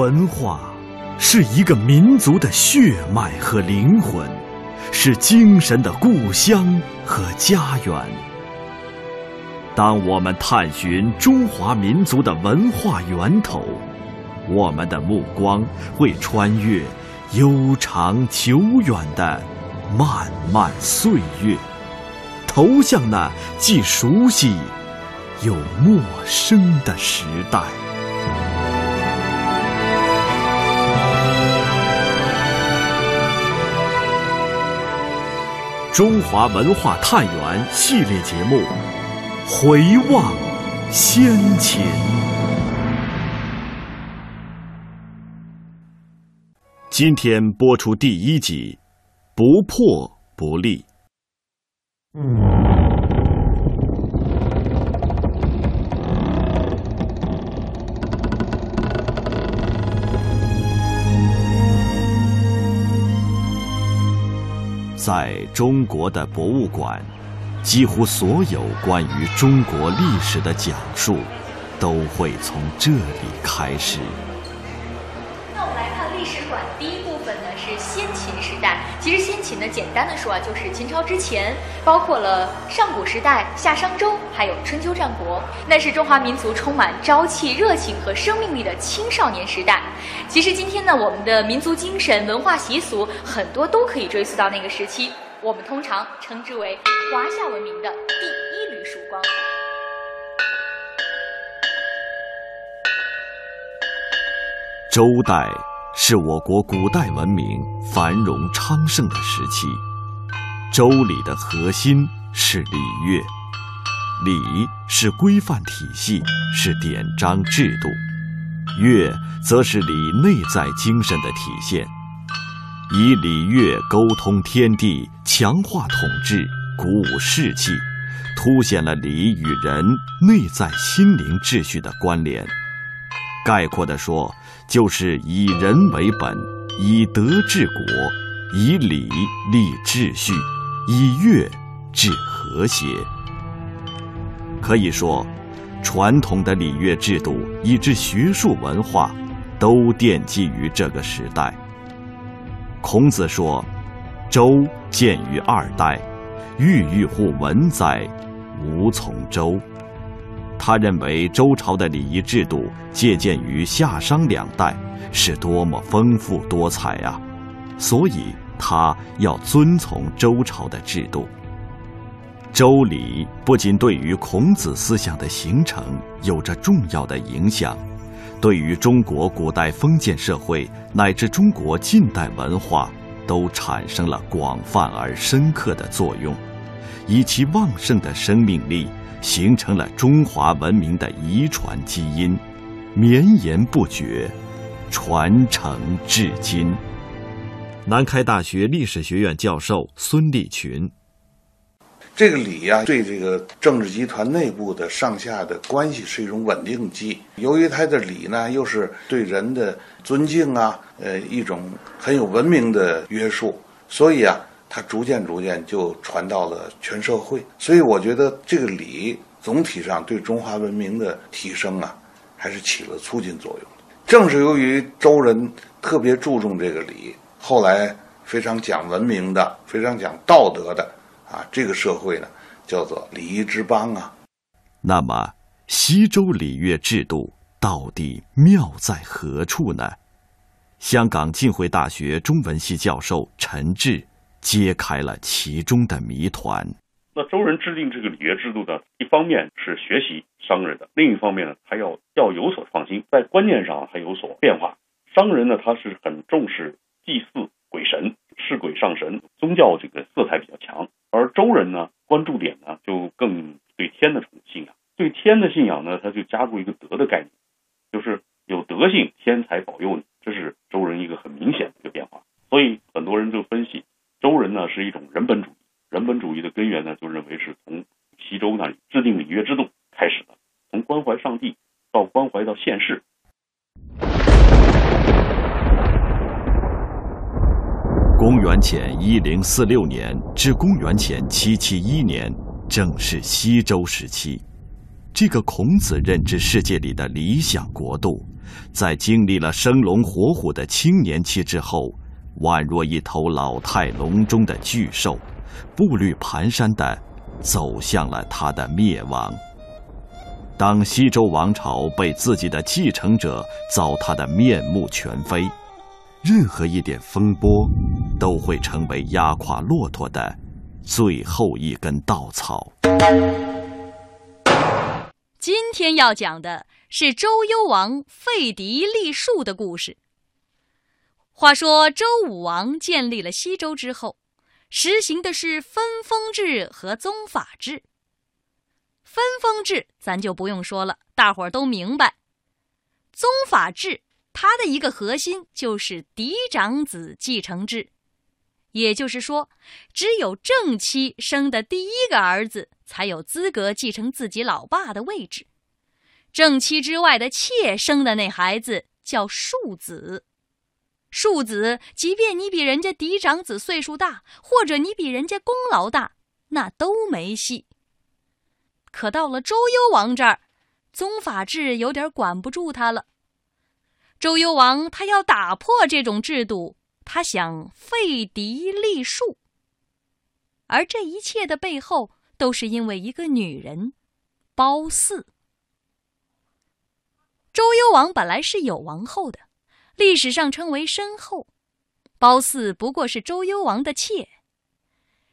文化是一个民族的血脉和灵魂，是精神的故乡和家园。当我们探寻中华民族的文化源头，我们的目光会穿越悠长久远的漫漫岁月，投向那既熟悉又陌生的时代。中华文化探源系列节目《回望先秦》，今天播出第一集，不破不立。在中国的博物馆，几乎所有关于中国历史的讲述，都会从这里开始。其实先秦呢，简单的说啊，就是秦朝之前，包括了上古时代、夏商周，还有春秋战国，那是中华民族充满朝气、热情和生命力的青少年时代。其实今天呢，我们的民族精神、文化习俗很多都可以追溯到那个时期，我们通常称之为华夏文明的第一缕曙光。周代是我国古代文明繁荣昌盛的时期，周礼的核心是礼乐，礼是规范体系，是典章制度。乐则是礼内在精神的体现，以礼乐沟通天地，强化统治，鼓舞士气，凸显了礼与人内在心灵秩序的关联。概括地说，就是以人为本，以德治国，以礼立秩序，以乐治和谐。可以说。传统的礼乐制度以至学术文化，都奠基于这个时代。孔子说：“周建于二代，郁郁乎文哉，无从周。”他认为周朝的礼仪制度借鉴于夏商两代，是多么丰富多彩啊！所以他要遵从周朝的制度。周礼不仅对于孔子思想的形成有着重要的影响，对于中国古代封建社会乃至中国近代文化都产生了广泛而深刻的作用，以其旺盛的生命力，形成了中华文明的遗传基因，绵延不绝，传承至今。南开大学历史学院教授孙立群。这个礼呀，对这个政治集团内部的上下的关系是一种稳定剂。由于它的礼呢，又是对人的尊敬啊，呃，一种很有文明的约束，所以啊，它逐渐逐渐就传到了全社会。所以我觉得这个礼总体上对中华文明的提升啊，还是起了促进作用。正是由于周人特别注重这个礼，后来非常讲文明的，非常讲道德的。啊，这个社会呢，叫做礼仪之邦啊。那么，西周礼乐制度到底妙在何处呢？香港浸会大学中文系教授陈志揭开了其中的谜团。那周人制定这个礼乐制度呢，一方面是学习商人的，另一方面呢，他要要有所创新，在观念上还有所变化。商人呢，他是很重视祭祀鬼神，是鬼上神，宗教这个色彩比较强。而周人呢，关注点呢就更对天的信仰，对天的信仰呢，他就加入一个德的概念，就是有德性，天才保佑你，这是周人一个很明显的一个变化。所以很多人就分析，周人呢是一种人本主义，人本主义的根源呢就认为是从西周那里制定礼乐制度开始的，从关怀上帝到关怀到现世。公元前一零四六年至公元前七七一年，正是西周时期。这个孔子认知世界里的理想国度，在经历了生龙活虎的青年期之后，宛若一头老态龙钟的巨兽，步履蹒跚的走向了他的灭亡。当西周王朝被自己的继承者糟蹋的面目全非，任何一点风波，都会成为压垮骆驼的最后一根稻草。今天要讲的是周幽王废嫡立庶的故事。话说周武王建立了西周之后，实行的是分封制和宗法制。分封制咱就不用说了，大伙儿都明白。宗法制它的一个核心就是嫡长子继承制，也就是说，只有正妻生的第一个儿子才有资格继承自己老爸的位置，正妻之外的妾生的那孩子叫庶子。庶子，即便你比人家嫡长子岁数大，或者你比人家功劳大，那都没戏。可到了周幽王这儿，宗法制有点管不住他了。周幽王他要打破这种制度，他想废嫡立庶。而这一切的背后，都是因为一个女人——褒姒。周幽王本来是有王后的，历史上称为申后。褒姒不过是周幽王的妾。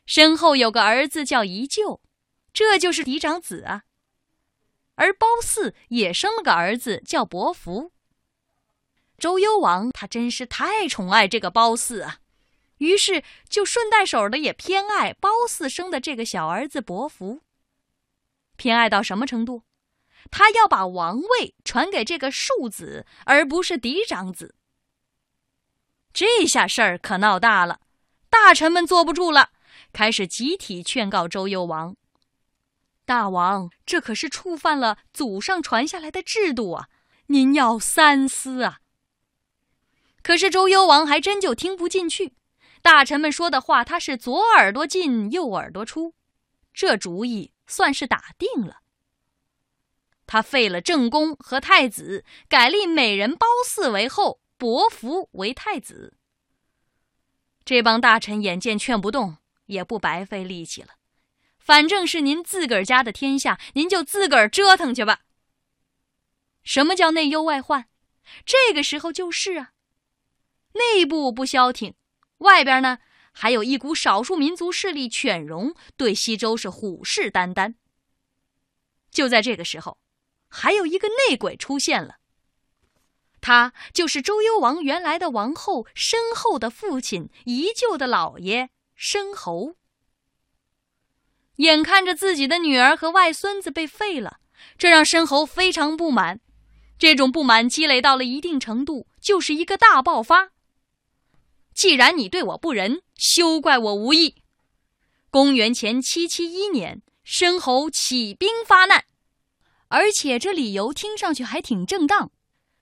申后有个儿子叫宜臼。这就是嫡长子啊，而褒姒也生了个儿子叫伯服。周幽王他真是太宠爱这个褒姒啊，于是就顺带手的也偏爱褒姒生的这个小儿子伯服。偏爱到什么程度？他要把王位传给这个庶子，而不是嫡长子。这下事儿可闹大了，大臣们坐不住了，开始集体劝告周幽王。大王，这可是触犯了祖上传下来的制度啊！您要三思啊！可是周幽王还真就听不进去，大臣们说的话，他是左耳朵进右耳朵出，这主意算是打定了。他废了正宫和太子，改立美人褒姒为后，伯服为太子。这帮大臣眼见劝不动，也不白费力气了。反正是您自个儿家的天下，您就自个儿折腾去吧。什么叫内忧外患？这个时候就是啊，内部不消停，外边呢还有一股少数民族势力犬戎对西周是虎视眈眈。就在这个时候，还有一个内鬼出现了，他就是周幽王原来的王后申后的父亲宜臼的老爷申侯。眼看着自己的女儿和外孙子被废了，这让申侯非常不满。这种不满积累到了一定程度，就是一个大爆发。既然你对我不仁，休怪我无义。公元前七七一年，申侯起兵发难，而且这理由听上去还挺正当，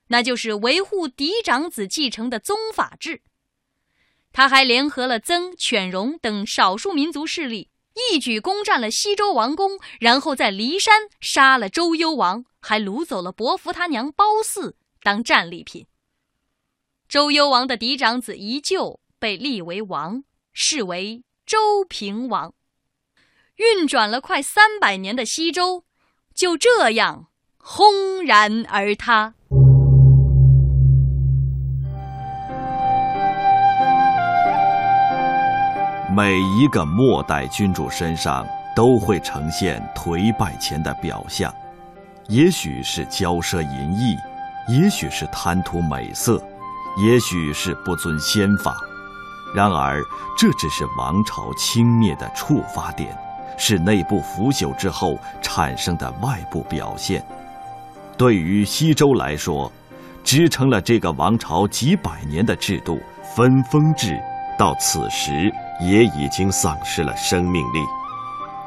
那就是维护嫡长子继承的宗法制。他还联合了曾、犬戎等少数民族势力。一举攻占了西周王宫，然后在骊山杀了周幽王，还掳走了伯服他娘褒姒当战利品。周幽王的嫡长子宜臼被立为王，是为周平王。运转了快三百年的西周，就这样轰然而塌。每一个末代君主身上都会呈现颓败前的表象，也许是骄奢淫逸，也许是贪图美色，也许是不遵先法。然而，这只是王朝倾灭的触发点，是内部腐朽之后产生的外部表现。对于西周来说，支撑了这个王朝几百年的制度——分封制，到此时。也已经丧失了生命力，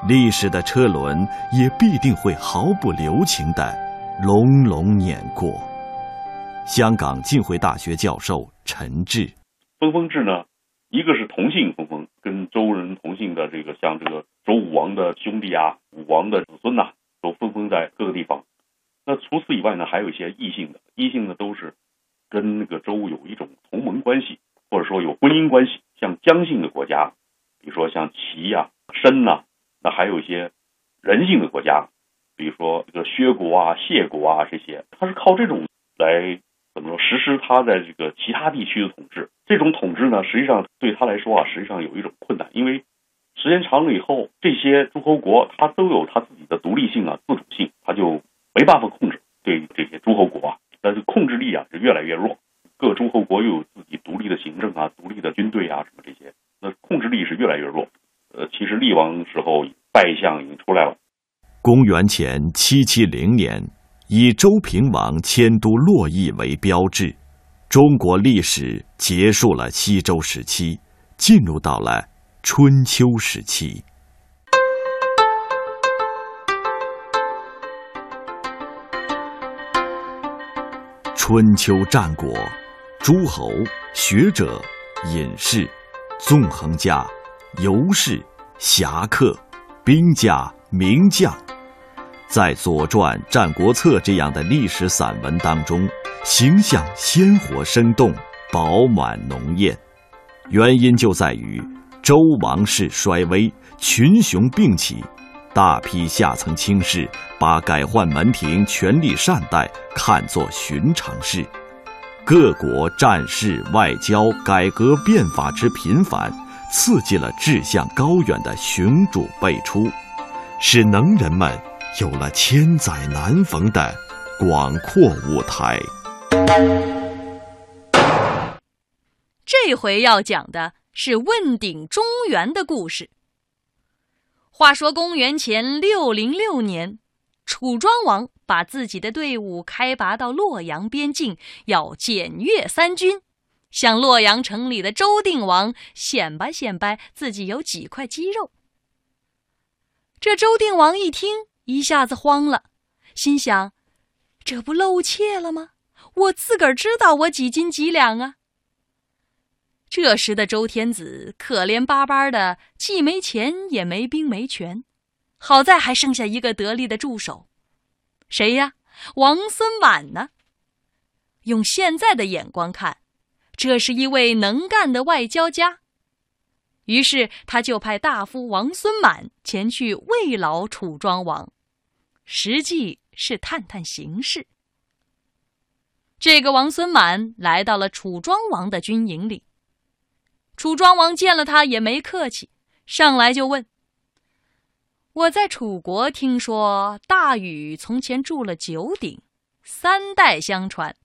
历史的车轮也必定会毫不留情的隆隆碾过。香港浸会大学教授陈志，分封制呢，一个是同姓分封，跟周人同姓的这个，像这个周武王的兄弟啊，武王的子孙呐，都分封在各个地方。那除此以外呢，还有一些异姓的，异性呢都是跟那个周有一种同盟关系，或者说有婚姻关系。像姜姓的国家，比如说像齐呀、申呐，那还有一些人性的国家，比如说这个薛国啊、谢国啊这些，他是靠这种来怎么说实施他在这个其他地区的统治。这种统治呢，实际上对他来说啊，实际上有一种困难，因为时间长了以后，这些诸侯国他都有他自己的独立性啊、自主性，他就没办法控制对这些诸侯国啊，但是控制力啊是越来越弱。各诸侯国又有自己独立的行政啊、独立的军队啊什么这些，那控制力是越来越弱。呃，其实厉王时候败相已经出来了。公元前七七零年，以周平王迁都洛邑为标志。中国历史结束了西周时期，进入到了春秋时期。春秋战国，诸侯、学者、隐士、纵横家、游士、侠客、兵家、名将，在《左传》《战国策》这样的历史散文当中。形象鲜活生动，饱满浓艳，原因就在于周王室衰微，群雄并起，大批下层卿士把改换门庭、权力善待看作寻常事，各国战事、外交改革变法之频繁，刺激了志向高远的雄主辈出，使能人们有了千载难逢的广阔舞台。这回要讲的是问鼎中原的故事。话说公元前六零六年，楚庄王把自己的队伍开拔到洛阳边境，要检阅三军，向洛阳城里的周定王显摆显摆自己有几块肌肉。这周定王一听，一下子慌了，心想：这不露怯了吗？我自个儿知道我几斤几两啊！这时的周天子可怜巴巴的，既没钱也没兵没权，好在还剩下一个得力的助手，谁呀？王孙满呢？用现在的眼光看，这是一位能干的外交家。于是他就派大夫王孙满前去慰劳楚庄王，实际是探探形势。这个王孙满来到了楚庄王的军营里。楚庄王见了他也没客气，上来就问：“我在楚国听说大禹从前筑了九鼎，三代相传，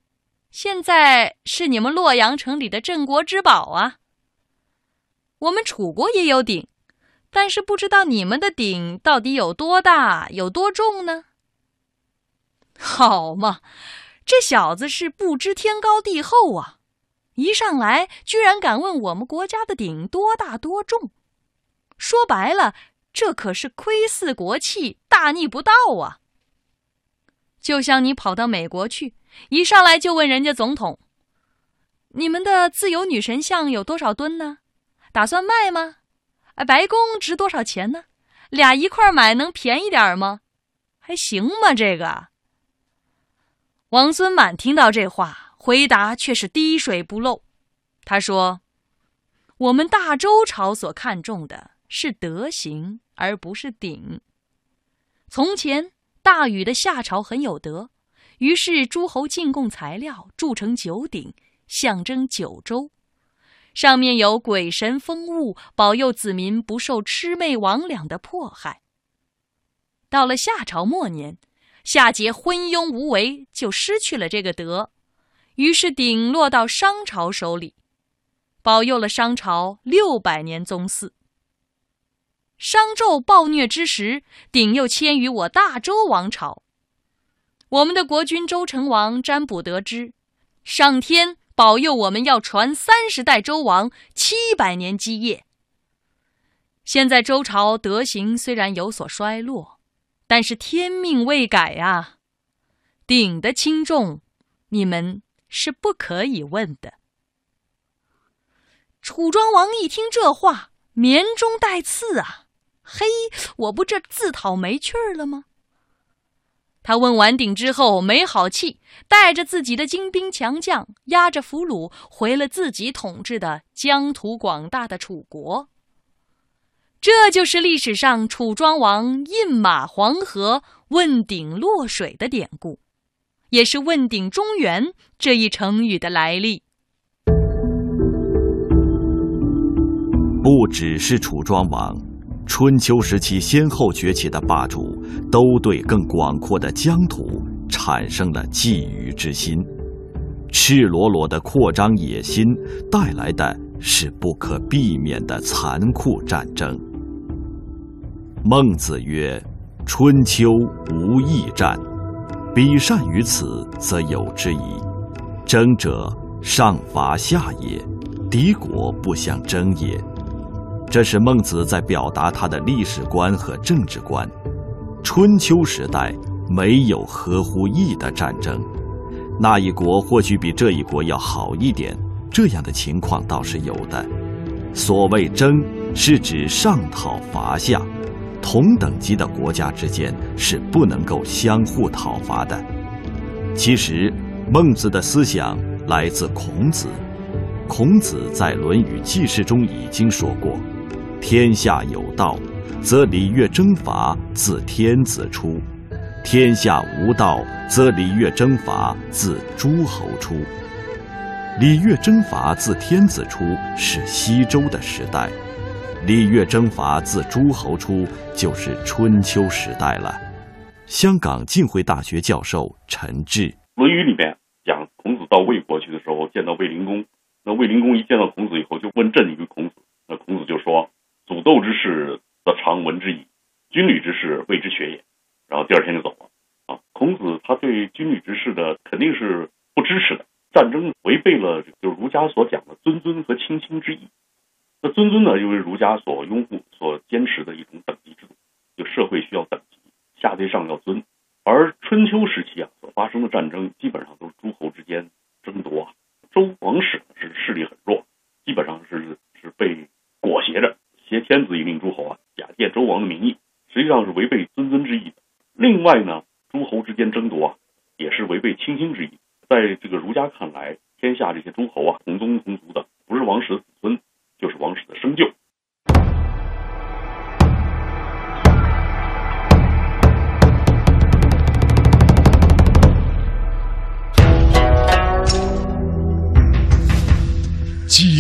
现在是你们洛阳城里的镇国之宝啊。我们楚国也有鼎，但是不知道你们的鼎到底有多大，有多重呢？好嘛！”这小子是不知天高地厚啊！一上来居然敢问我们国家的鼎多大多重，说白了，这可是窥伺国器，大逆不道啊！就像你跑到美国去，一上来就问人家总统：“你们的自由女神像有多少吨呢？打算卖吗？哎，白宫值多少钱呢？俩一块买能便宜点吗？还行吗？这个？”王孙满听到这话，回答却是滴水不漏。他说：“我们大周朝所看重的是德行，而不是鼎。从前大禹的夏朝很有德，于是诸侯进贡材料，铸成九鼎，象征九州，上面有鬼神风物，保佑子民不受魑魅魍魉的迫害。到了夏朝末年。”夏桀昏庸无为，就失去了这个德，于是鼎落到商朝手里，保佑了商朝六百年宗祀。商纣暴虐之时，鼎又迁于我大周王朝。我们的国君周成王占卜得知，上天保佑我们要传三十代周王，七百年基业。现在周朝德行虽然有所衰落。但是天命未改啊，鼎的轻重，你们是不可以问的。楚庄王一听这话，绵中带刺啊！嘿，我不这自讨没趣儿了吗？他问完鼎之后没好气，带着自己的精兵强将，押着俘虏回了自己统治的疆土广大的楚国。这就是历史上楚庄王饮马黄河、问鼎落水的典故，也是“问鼎中原”这一成语的来历。不只是楚庄王。春秋时期先后崛起的霸主，都对更广阔的疆土产生了觊觎之心，赤裸裸的扩张野心带来的是不可避免的残酷战争。孟子曰：“春秋无义战，彼善于此，则有之矣。争者，上伐下也，敌国不相争也。”这是孟子在表达他的历史观和政治观。春秋时代没有合乎义的战争，那一国或许比这一国要好一点，这样的情况倒是有的。所谓争，是指上讨伐下，同等级的国家之间是不能够相互讨伐的。其实，孟子的思想来自孔子，孔子在《论语记事》中已经说过。天下有道，则礼乐征伐自天子出；天下无道，则礼乐征伐自诸侯出。礼乐征伐自天子出是西周的时代，礼乐征伐自诸侯出就是春秋时代了。香港浸会大学教授陈志，《论语》里面讲孔子到魏国去的时候，见到卫灵公，那卫灵公一见到孔子以后，就问政于孔子，那孔子。斗之事，则常闻之矣；军旅之事，谓之学也。然后第二天就走了。啊，孔子他对军旅之事的肯定是不支持的。战争违背了就儒家所讲的尊尊和亲亲之意。那尊尊呢，又为儒家所拥护、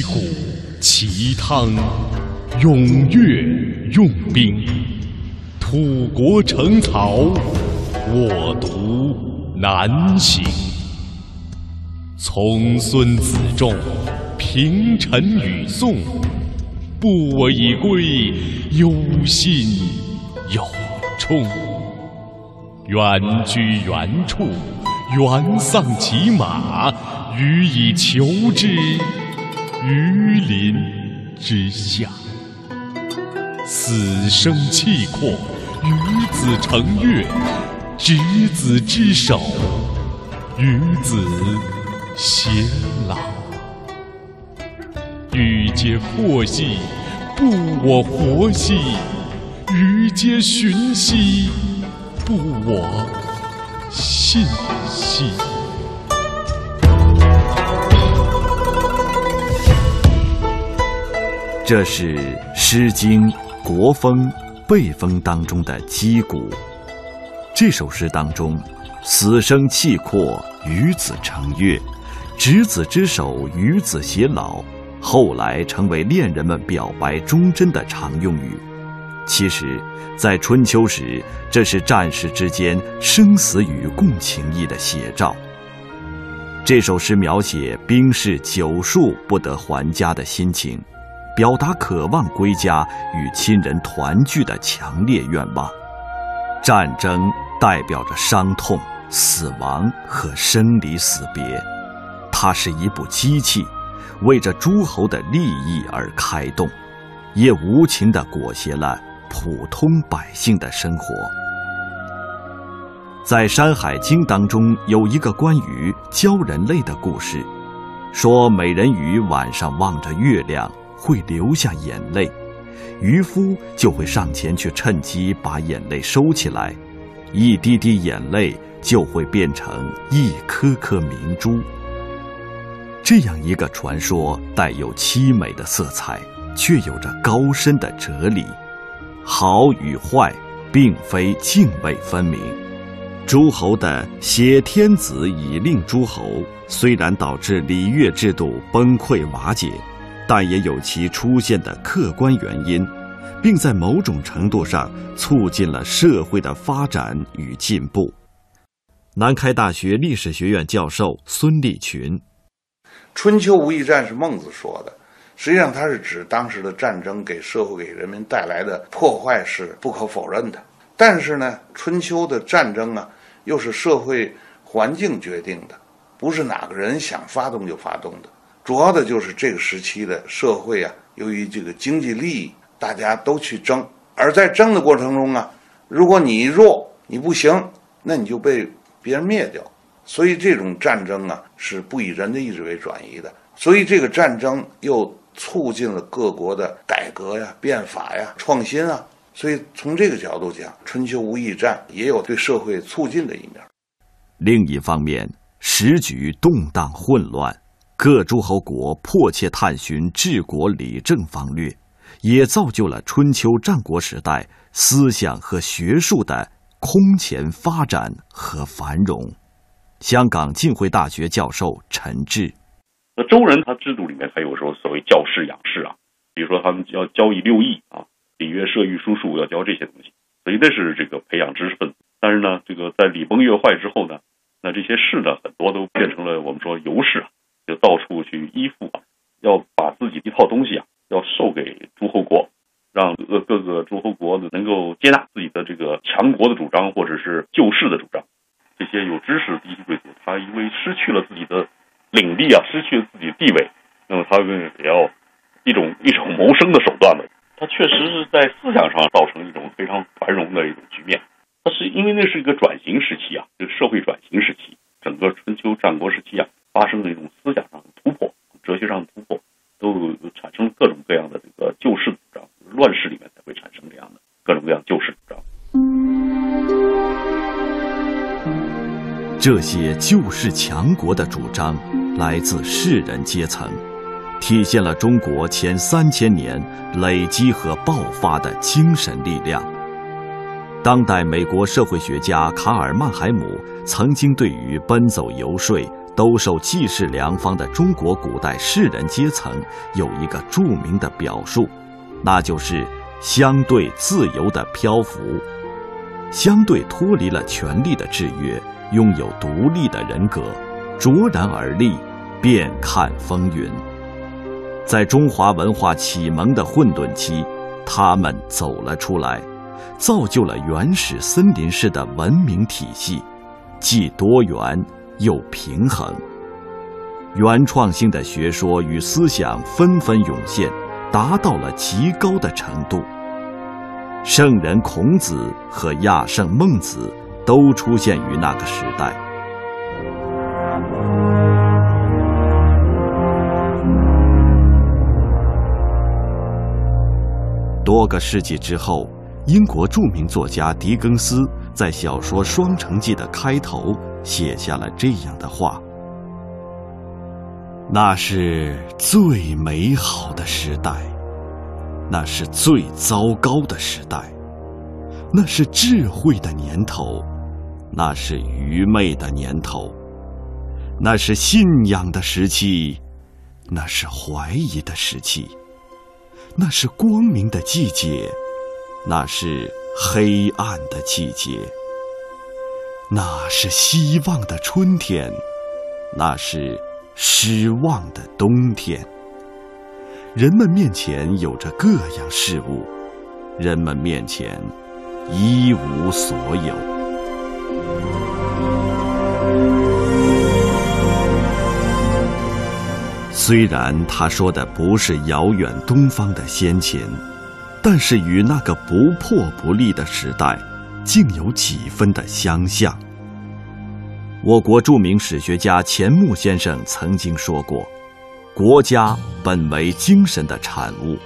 鼓齐汤。踊跃用兵，土国成曹，我独南行。从孙子仲，平陈与宋，不我以归，忧心有忡。原居原处，原丧其马，予以求之，于林之下。死生契阔，与子成悦，执子之手，与子偕老。予皆阔兮，不我活兮；予皆寻兮，不我信兮。这是《诗经》。国风、背风当中的击鼓，这首诗当中，“死生契阔，与子成悦，执子之手，与子偕老”，后来成为恋人们表白忠贞的常用语。其实，在春秋时，这是战士之间生死与共情谊的写照。这首诗描写兵士久戍不得还家的心情。表达渴望归家与亲人团聚的强烈愿望。战争代表着伤痛、死亡和生离死别，它是一部机器，为着诸侯的利益而开动，也无情地裹挟了普通百姓的生活。在《山海经》当中有一个关于教人类的故事，说美人鱼晚上望着月亮。会流下眼泪，渔夫就会上前去趁机把眼泪收起来。一滴滴眼泪就会变成一颗颗明珠。这样一个传说，带有凄美的色彩，却有着高深的哲理。好与坏，并非泾渭分明。诸侯的挟天子以令诸侯，虽然导致礼乐制度崩溃瓦解，但也有其出现的客观原因，并在某种程度上促进了社会的发展与进步。南开大学历史学院教授孙立群：春秋无义战是孟子说的，实际上它是指当时的战争给社会给人民带来的破坏是不可否认的。但是呢，春秋的战争啊，又是社会环境决定的，不是哪个人想发动就发动的。主要的就是这个时期的社会啊，由于这个经济利益，大家都去争，而在争的过程中啊，如果你弱，你不行，那你就被别人灭掉。所以这种战争啊，是不以人的意志为转移的。所以这个战争又促进了各国的改革呀、变法呀、创新啊。所以，从这个角度讲，春秋无义战也有对社会促进的一面。另一方面，时局动荡混乱，各诸侯国迫切探寻治国理政方略，也造就了春秋战国时代思想和学术的空前发展和繁荣。香港浸会大学教授陈志，那周人他制度里面，他有时候所谓教士养士啊，比如说他们要教以六艺啊。礼乐射御书数要教这些东西，所以那是这个培养知识分子。但是呢，这个在礼崩乐坏之后呢，那这些士呢，很多都变成了我们说游士啊，就到处去依附啊，要把自己一套东西啊，要授给诸侯国，让各各个诸侯国能够接纳自己的这个强国的主张或者是救世的主张。这些有知识的低级贵族，他因为失去了自己的领地啊，失去了自己的地位，那么他们也要一种一种谋生的手段了。它确实是在思想上造成一种非常繁荣的一种局面。他是因为那是一个转型时期啊，这个社会转型时期，整个春秋战国时期啊，发生了一种思想上的突破、哲学上的突破，都产生了各种各样的这个救世主张。乱世里面才会产生这样的各种各样救世主张。这些救世强国的主张来自士人阶层。体现了中国前三千年累积和爆发的精神力量。当代美国社会学家卡尔曼海姆曾经对于奔走游说、兜售济世良方的中国古代士人阶层有一个著名的表述，那就是相对自由的漂浮，相对脱离了权力的制约，拥有独立的人格，卓然而立，遍看风云。在中华文化启蒙的混沌期，他们走了出来，造就了原始森林式的文明体系，既多元又平衡。原创性的学说与思想纷纷涌现，达到了极高的程度。圣人孔子和亚圣孟子都出现于那个时代。多个世纪之后，英国著名作家狄更斯在小说《双城记》的开头写下了这样的话：“那是最美好的时代，那是最糟糕的时代，那是智慧的年头，那是愚昧的年头，那是信仰的时期，那是怀疑的时期。”那是光明的季节，那是黑暗的季节。那是希望的春天，那是失望的冬天。人们面前有着各样事物，人们面前一无所有。虽然他说的不是遥远东方的先秦，但是与那个不破不立的时代，竟有几分的相像。我国著名史学家钱穆先生曾经说过：“国家本为精神的产物，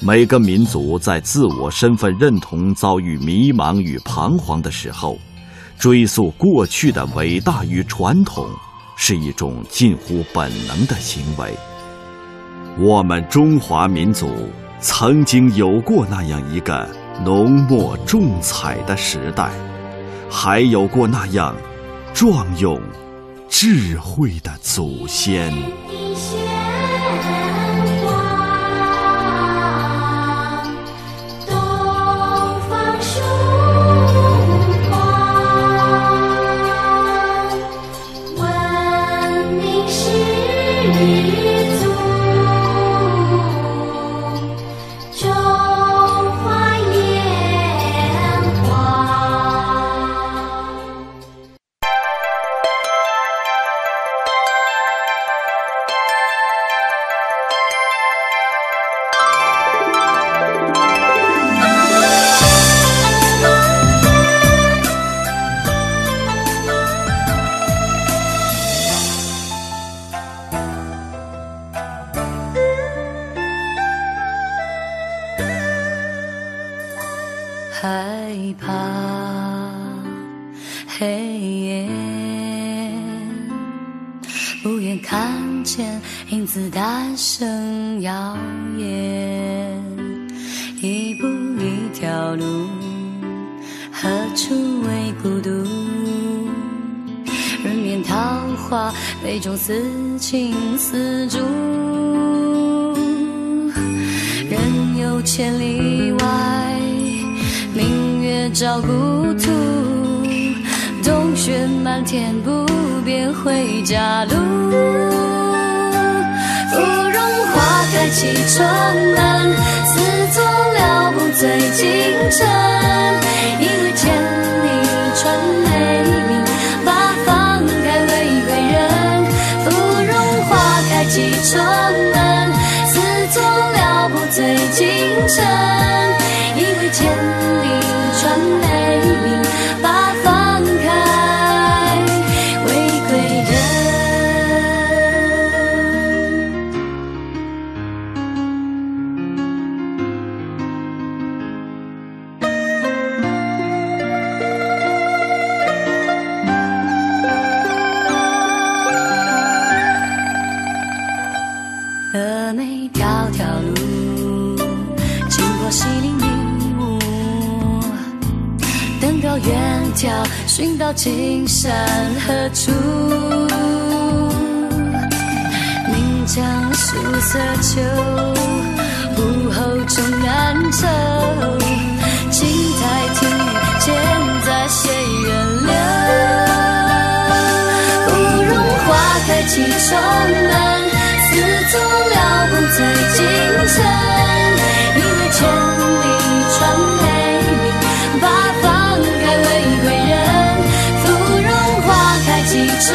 每个民族在自我身份认同遭遇迷茫与彷徨的时候，追溯过去的伟大与传统，是一种近乎本能的行为。我们中华民族曾经有过那样一个浓墨重彩的时代，还有过那样壮勇、智慧的祖先。杯中似情丝竹，人有千里外，明月照故土。冬雪漫天，不变回家路。芙蓉花开几春门，似作了不醉京城。春门，似作了不醉今晨。因为千那条条路，经过西林迷雾，登高远眺，寻到青山何处？岷江素色秋，午后终难愁。青苔亭前在谁人流，芙蓉花开几重。总辽阔在今晨你的千里传来把放开违贵人芙蓉花开几重